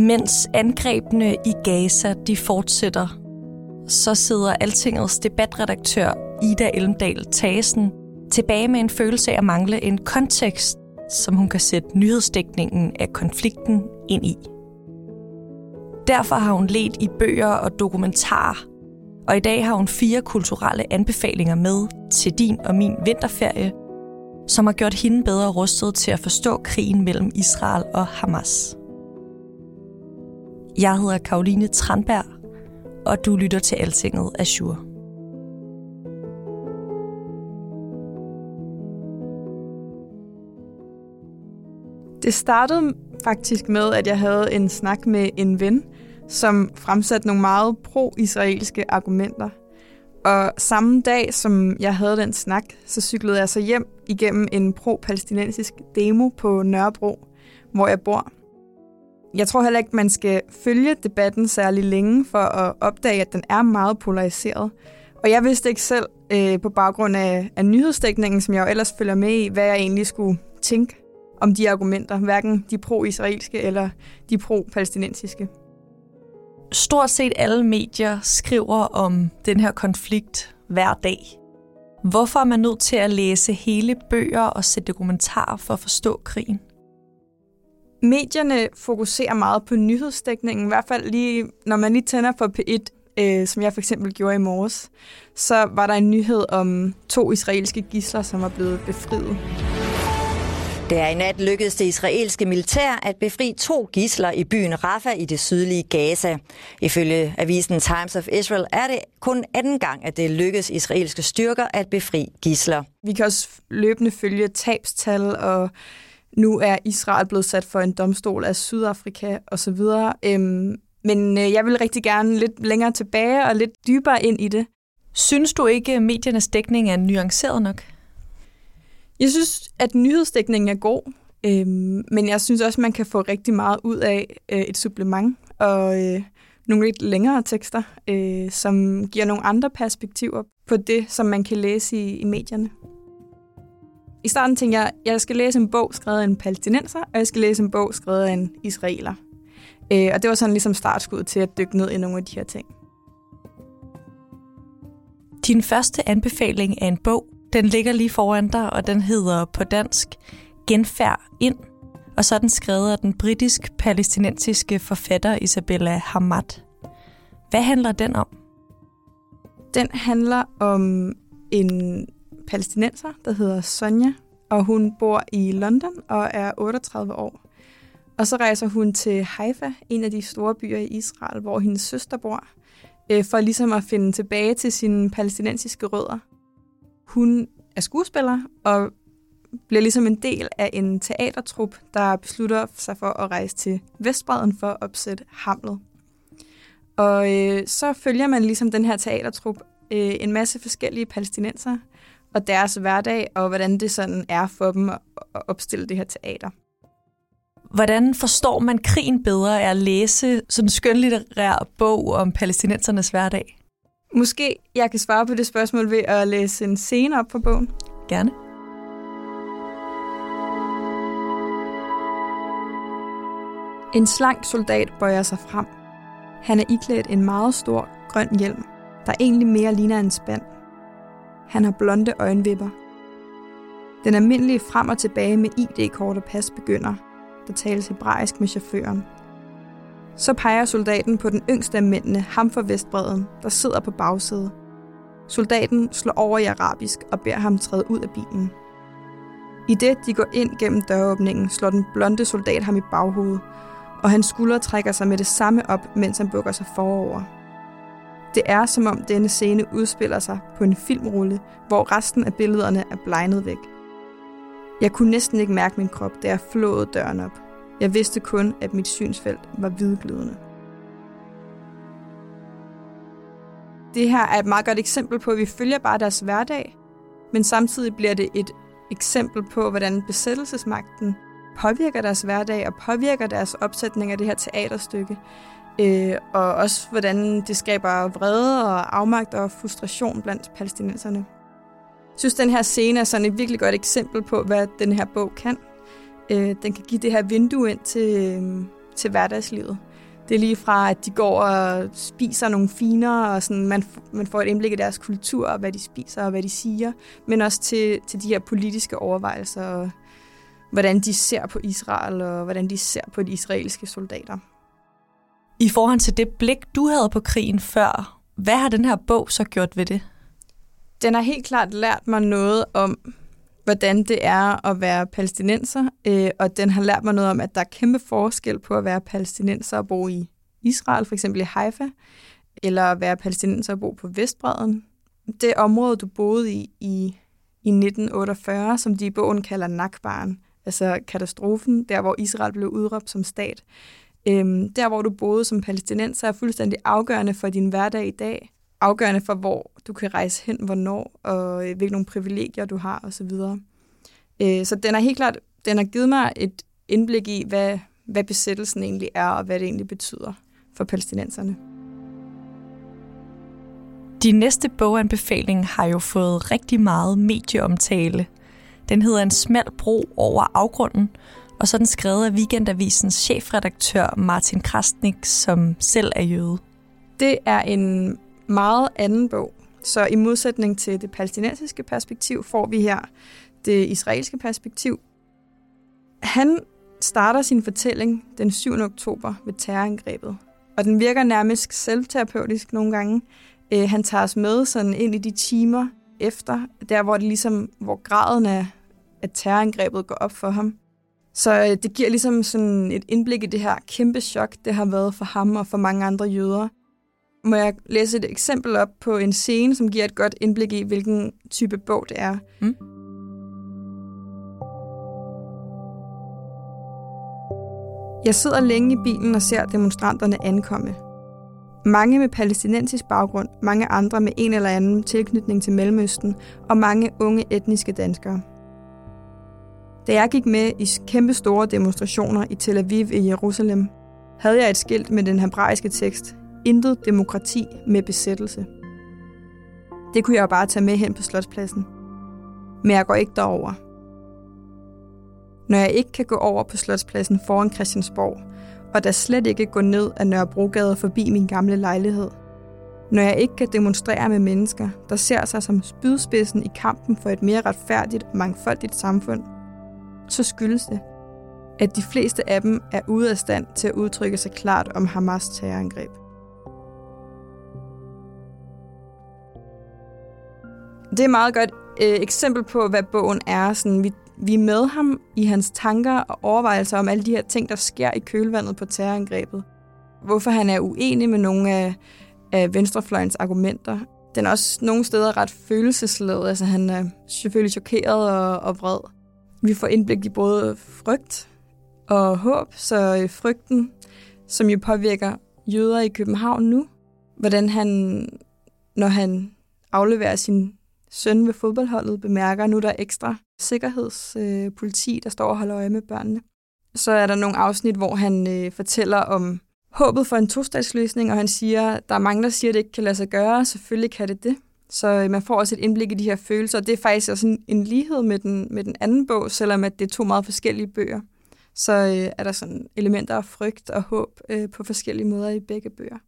Mens angrebene i Gaza de fortsætter, så sidder Altingets debatredaktør Ida Elmdal Tasen tilbage med en følelse af at mangle en kontekst, som hun kan sætte nyhedsdækningen af konflikten ind i. Derfor har hun let i bøger og dokumentarer, og i dag har hun fire kulturelle anbefalinger med til din og min vinterferie, som har gjort hende bedre rustet til at forstå krigen mellem Israel og Hamas. Jeg hedder Karoline Tranberg, og du lytter til Altinget Azure. Det startede faktisk med, at jeg havde en snak med en ven, som fremsatte nogle meget pro-israelske argumenter. Og samme dag, som jeg havde den snak, så cyklede jeg så hjem igennem en pro-palæstinensisk demo på Nørrebro, hvor jeg bor. Jeg tror heller ikke, man skal følge debatten særlig længe for at opdage, at den er meget polariseret. Og jeg vidste ikke selv, øh, på baggrund af, af nyhedsdækningen, som jeg jo ellers følger med i, hvad jeg egentlig skulle tænke om de argumenter, hverken de pro-israelske eller de pro-palæstinensiske. Stort set alle medier skriver om den her konflikt hver dag. Hvorfor er man nødt til at læse hele bøger og se dokumentarer for at forstå krigen? Medierne fokuserer meget på nyhedsdækningen, i hvert fald lige, når man lige tænder for P1, øh, som jeg for eksempel gjorde i morges, så var der en nyhed om to israelske gisler, som var blevet befriet. Det er i nat lykkedes det israelske militær at befri to gisler i byen Rafah i det sydlige Gaza. Ifølge avisen Times of Israel er det kun anden gang, at det lykkedes israelske styrker at befri gisler. Vi kan også løbende følge tabstal, og nu er Israel blevet sat for en domstol af Sydafrika osv. Øhm, men øh, jeg vil rigtig gerne lidt længere tilbage og lidt dybere ind i det. Synes du ikke, at mediernes dækning er nuanceret nok? Jeg synes, at nyhedsdækningen er god, øhm, men jeg synes også, man kan få rigtig meget ud af øh, et supplement og øh, nogle lidt længere tekster, øh, som giver nogle andre perspektiver på det, som man kan læse i, i medierne. I starten tænkte jeg, at jeg skal læse en bog skrevet af en palæstinenser, og jeg skal læse en bog skrevet af en israeler. Øh, og det var sådan ligesom startskud til at dykke ned i nogle af de her ting. Din første anbefaling er en bog, den ligger lige foran dig, og den hedder på dansk Genfærd ind. Og så er den skrevet af den britisk-palæstinensiske forfatter Isabella Hamad. Hvad handler den om? Den handler om en palæstinenser, der hedder Sonja, og hun bor i London og er 38 år. Og så rejser hun til Haifa, en af de store byer i Israel, hvor hendes søster bor, øh, for ligesom at finde tilbage til sine palæstinensiske rødder. Hun er skuespiller og bliver ligesom en del af en teatertrup, der beslutter sig for at rejse til Vestbreden for at opsætte Hamlet. Og øh, så følger man ligesom den her teatertrup øh, en masse forskellige palæstinenser og deres hverdag, og hvordan det sådan er for dem at opstille det her teater. Hvordan forstår man krigen bedre af at læse sådan en skønlitterær bog om palæstinensernes hverdag? Måske jeg kan svare på det spørgsmål ved at læse en scene op fra bogen. Gerne. En slank soldat bøjer sig frem. Han er iklædt en meget stor grøn hjelm, der egentlig mere ligner en spand. Han har blonde øjenvipper. Den almindelige frem og tilbage med ID-kort og pas begynder. Der tales hebraisk med chaufføren. Så peger soldaten på den yngste af mændene, ham fra Vestbreden, der sidder på bagsædet. Soldaten slår over i arabisk og beder ham træde ud af bilen. I det, de går ind gennem døråbningen, slår den blonde soldat ham i baghovedet, og hans skuldre trækker sig med det samme op, mens han bukker sig forover. Det er som om denne scene udspiller sig på en filmrulle, hvor resten af billederne er blegnet væk. Jeg kunne næsten ikke mærke min krop, da jeg flåede døren op. Jeg vidste kun, at mit synsfelt var hvidglødende. Det her er et meget godt eksempel på, at vi følger bare deres hverdag, men samtidig bliver det et eksempel på, hvordan besættelsesmagten påvirker deres hverdag og påvirker deres opsætning af det her teaterstykke. Øh, og også hvordan det skaber vrede og afmagt og frustration blandt palæstinenserne. Jeg synes, den her scene er sådan et virkelig godt eksempel på, hvad den her bog kan. Øh, den kan give det her vindue ind til, øh, til hverdagslivet. Det er lige fra, at de går og spiser nogle finere, og sådan, man, man får et indblik i deres kultur, og hvad de spiser og hvad de siger, men også til, til de her politiske overvejelser, og hvordan de ser på Israel, og hvordan de ser på de israelske soldater. I forhold til det blik, du havde på krigen før, hvad har den her bog så gjort ved det? Den har helt klart lært mig noget om, hvordan det er at være palæstinenser, øh, og den har lært mig noget om, at der er kæmpe forskel på at være palæstinenser og bo i Israel, for eksempel i Haifa, eller at være palæstinenser og bo på Vestbredden. Det område, du boede i i, i 1948, som de i bogen kalder Nakbaren, altså katastrofen, der hvor Israel blev udråbt som stat, øhm, der hvor du boede som palæstinenser er fuldstændig afgørende for din hverdag i dag, afgørende for, hvor du kan rejse hen, hvornår, og øh, hvilke nogle privilegier du har osv. Øh, så den har helt klart den har givet mig et indblik i, hvad, hvad besættelsen egentlig er, og hvad det egentlig betyder for palæstinenserne. De næste boganbefaling har jo fået rigtig meget medieomtale. Den hedder En smal bro over afgrunden, og så er den skrevet af Weekendavisens chefredaktør Martin Krastnik, som selv er jøde. Det er en meget anden bog. Så i modsætning til det palæstinensiske perspektiv, får vi her det israelske perspektiv. Han starter sin fortælling den 7. oktober ved terrorangrebet, og den virker nærmest selvterapeutisk nogle gange. Øh, han tager os med sådan ind i de timer efter, der hvor det ligesom, hvor graden af, at terrorangrebet går op for ham. Så øh, det giver ligesom sådan et indblik i det her kæmpe chok, det har været for ham og for mange andre jøder. Må jeg læse et eksempel op på en scene, som giver et godt indblik i, hvilken type bog det er? Mm. Jeg sidder længe i bilen og ser demonstranterne ankomme. Mange med palæstinensisk baggrund, mange andre med en eller anden tilknytning til Mellemøsten og mange unge etniske danskere. Da jeg gik med i kæmpe store demonstrationer i Tel Aviv i Jerusalem, havde jeg et skilt med den hebraiske tekst Intet demokrati med besættelse. Det kunne jeg jo bare tage med hen på Slotspladsen. Men jeg går ikke derover. Når jeg ikke kan gå over på Slotspladsen foran Christiansborg, og der slet ikke gå ned ad Nørrebrogade forbi min gamle lejlighed. Når jeg ikke kan demonstrere med mennesker, der ser sig som spydspidsen i kampen for et mere retfærdigt og mangfoldigt samfund, så skyldes det, at de fleste af dem er ude af stand til at udtrykke sig klart om Hamas terrorangreb. Det er et meget godt øh, eksempel på, hvad bogen er. Sådan, vi, vi er med ham i hans tanker og overvejelser om alle de her ting, der sker i kølvandet på terrorangrebet. Hvorfor han er uenig med nogle af, af venstrefløjens argumenter. Den er også nogle steder ret følelsesladet. Altså, han er selvfølgelig chokeret og, og vred. Vi får indblik i både frygt og håb, så øh, frygten, som jo påvirker jøder i København nu, hvordan han, når han afleverer sin søn ved fodboldholdet bemærker, at nu der er ekstra sikkerhedspoliti, øh, der står og holder øje med børnene. Så er der nogle afsnit, hvor han øh, fortæller om håbet for en tostatsløsning, og han siger, der er mange, der siger, at det ikke kan lade sig gøre. Selvfølgelig kan det det. Så øh, man får også et indblik i de her følelser, og det er faktisk også en, en lighed med den, med den anden bog, selvom at det er to meget forskellige bøger. Så øh, er der sådan elementer af frygt og håb øh, på forskellige måder i begge bøger.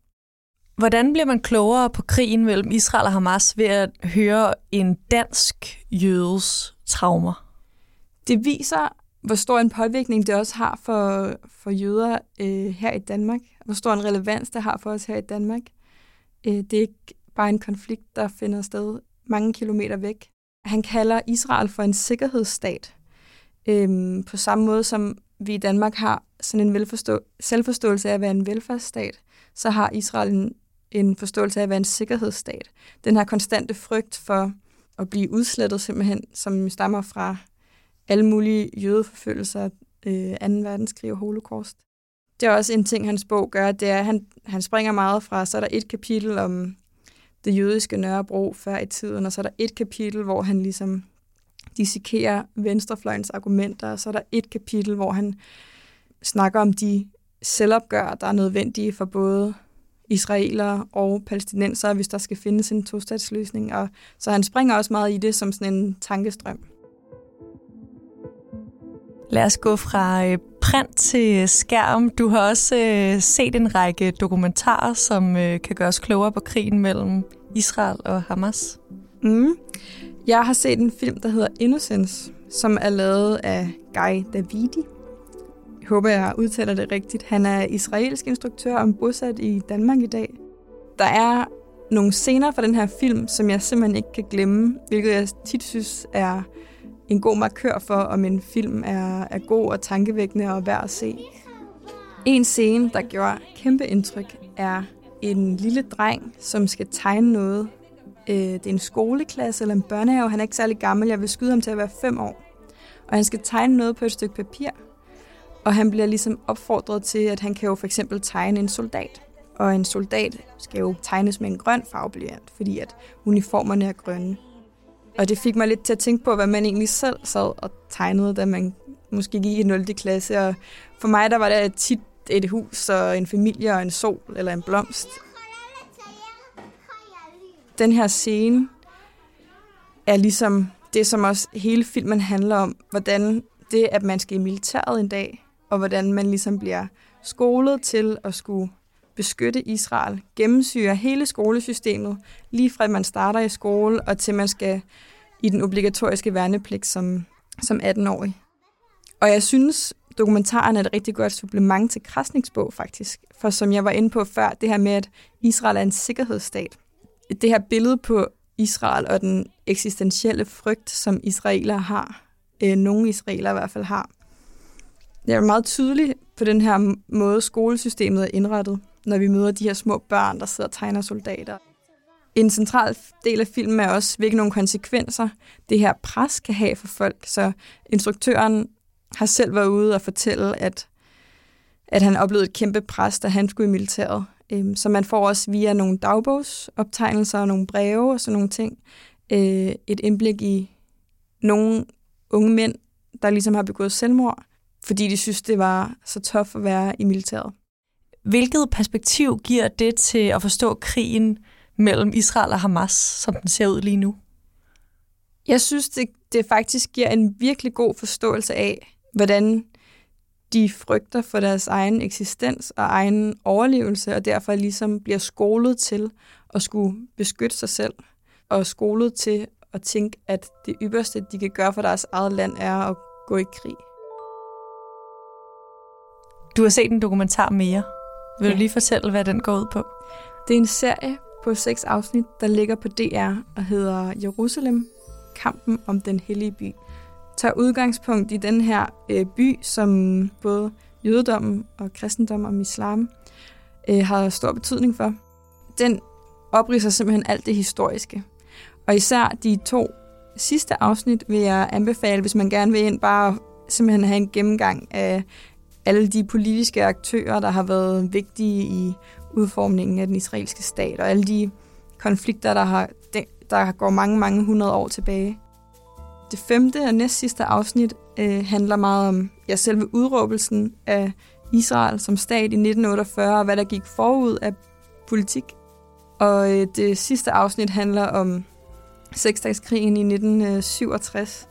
Hvordan bliver man klogere på krigen mellem Israel og Hamas ved at høre en dansk jødes traumer? Det viser, hvor stor en påvirkning det også har for, for jøder øh, her i Danmark. Hvor stor en relevans det har for os her i Danmark. Øh, det er ikke bare en konflikt, der finder sted mange kilometer væk. Han kalder Israel for en sikkerhedsstat. øhm, på samme måde som vi i Danmark har sådan en velforstå- selvforståelse af at være en velfærdsstat, så har Israel en en forståelse af, at være en sikkerhedsstat. Den her konstante frygt for at blive udslettet simpelthen, som stammer fra alle mulige jødeforfølgelser, øh, 2. verdenskrig og holocaust. Det er også en ting, hans bog gør, det er, at han, han springer meget fra, så er der et kapitel om det jødiske Nørrebro før i tiden, og så er der et kapitel, hvor han ligesom dissekerer venstrefløjens argumenter, og så er der et kapitel, hvor han snakker om de selvopgør, der er nødvendige for både israelere og palæstinenser, hvis der skal findes en tostatsløsning. Og, så han springer også meget i det som sådan en tankestrøm. Lad os gå fra øh, print til skærm. Du har også øh, set en række dokumentarer, som øh, kan gøre os klogere på krigen mellem Israel og Hamas. Mm. Jeg har set en film, der hedder Innocence, som er lavet af Guy Davidi. Jeg håber, jeg udtaler det rigtigt. Han er israelsk instruktør og bosat i Danmark i dag. Der er nogle scener fra den her film, som jeg simpelthen ikke kan glemme, hvilket jeg tit synes er en god markør for, om en film er, er god og tankevækkende og værd at se. En scene, der gjorde kæmpe indtryk, er en lille dreng, som skal tegne noget. Øh, det er en skoleklasse eller en børnehave. Han er ikke særlig gammel. Jeg vil skyde ham til at være fem år. Og han skal tegne noget på et stykke papir. Og han bliver ligesom opfordret til, at han kan jo for eksempel tegne en soldat. Og en soldat skal jo tegnes med en grøn farveblyant, fordi at uniformerne er grønne. Og det fik mig lidt til at tænke på, hvad man egentlig selv sad og tegnede, da man måske gik i 0. klasse. Og for mig der var det tit et hus og en familie og en sol eller en blomst. Den her scene er ligesom det, som også hele filmen handler om. Hvordan det, at man skal i militæret en dag, og hvordan man ligesom bliver skolet til at skulle beskytte Israel, gennemsyrer hele skolesystemet, lige fra man starter i skole, og til man skal i den obligatoriske værnepligt som, som 18-årig. Og jeg synes, dokumentaren er et rigtig godt supplement til Krasniks bog, faktisk. For som jeg var inde på før, det her med, at Israel er en sikkerhedsstat. Det her billede på Israel og den eksistentielle frygt, som israeler har, øh, nogle israeler i hvert fald har. Det er meget tydeligt på den her måde, skolesystemet er indrettet når vi møder de her små børn, der sidder og tegner soldater. En central del af filmen er også, hvilke nogle konsekvenser det her pres kan have for folk. Så instruktøren har selv været ude og fortælle, at, at han oplevede et kæmpe pres, da han skulle i militæret. Øhm, så man får også via nogle dagbogsoptegnelser og nogle breve og sådan nogle ting, øh, et indblik i nogle unge mænd, der ligesom har begået selvmord, fordi de synes, det var så tof at være i militæret. Hvilket perspektiv giver det til at forstå krigen mellem Israel og Hamas, som den ser ud lige nu? Jeg synes, det, det faktisk giver en virkelig god forståelse af, hvordan de frygter for deres egen eksistens og egen overlevelse, og derfor ligesom bliver skolet til at skulle beskytte sig selv, og skolet til at tænke, at det ypperste, de kan gøre for deres eget land, er at gå i krig. Du har set en dokumentar mere. Vil ja. du lige fortælle, hvad den går ud på? Det er en serie på seks afsnit, der ligger på DR og hedder Jerusalem, kampen om den hellige by. Tager udgangspunkt i den her øh, by, som både jødedommen og kristendom og islam øh, har stor betydning for. Den opriser simpelthen alt det historiske. Og især de to sidste afsnit vil jeg anbefale, hvis man gerne vil ind bare simpelthen have en gennemgang af alle de politiske aktører, der har været vigtige i udformningen af den israelske stat, og alle de konflikter, der, har, der går mange, mange hundrede år tilbage. Det femte og næst sidste afsnit øh, handler meget om ja, selve udråbelsen af Israel som stat i 1948, og hvad der gik forud af politik. Og øh, det sidste afsnit handler om seksdagskrigen i 1967,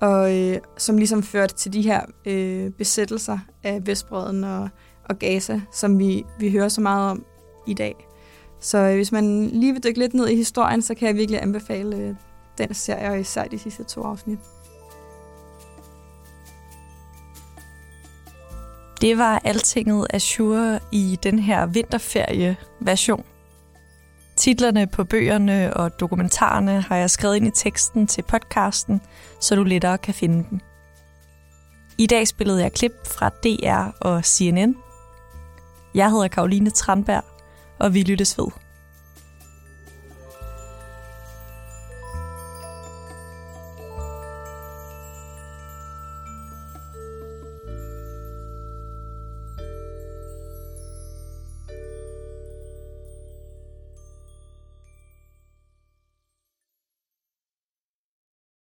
og øh, som ligesom førte til de her øh, besættelser af Vestbreden og, og Gaza, som vi, vi hører så meget om i dag. Så øh, hvis man lige vil dykke lidt ned i historien, så kan jeg virkelig anbefale øh, den serie, og især de sidste to afsnit. Det var altinget Azure i den her vinterferie-version. Titlerne på bøgerne og dokumentarerne har jeg skrevet ind i teksten til podcasten, så du lettere kan finde dem. I dag spillede jeg klip fra DR og CNN. Jeg hedder Karoline Tranberg, og vi lyttes ved.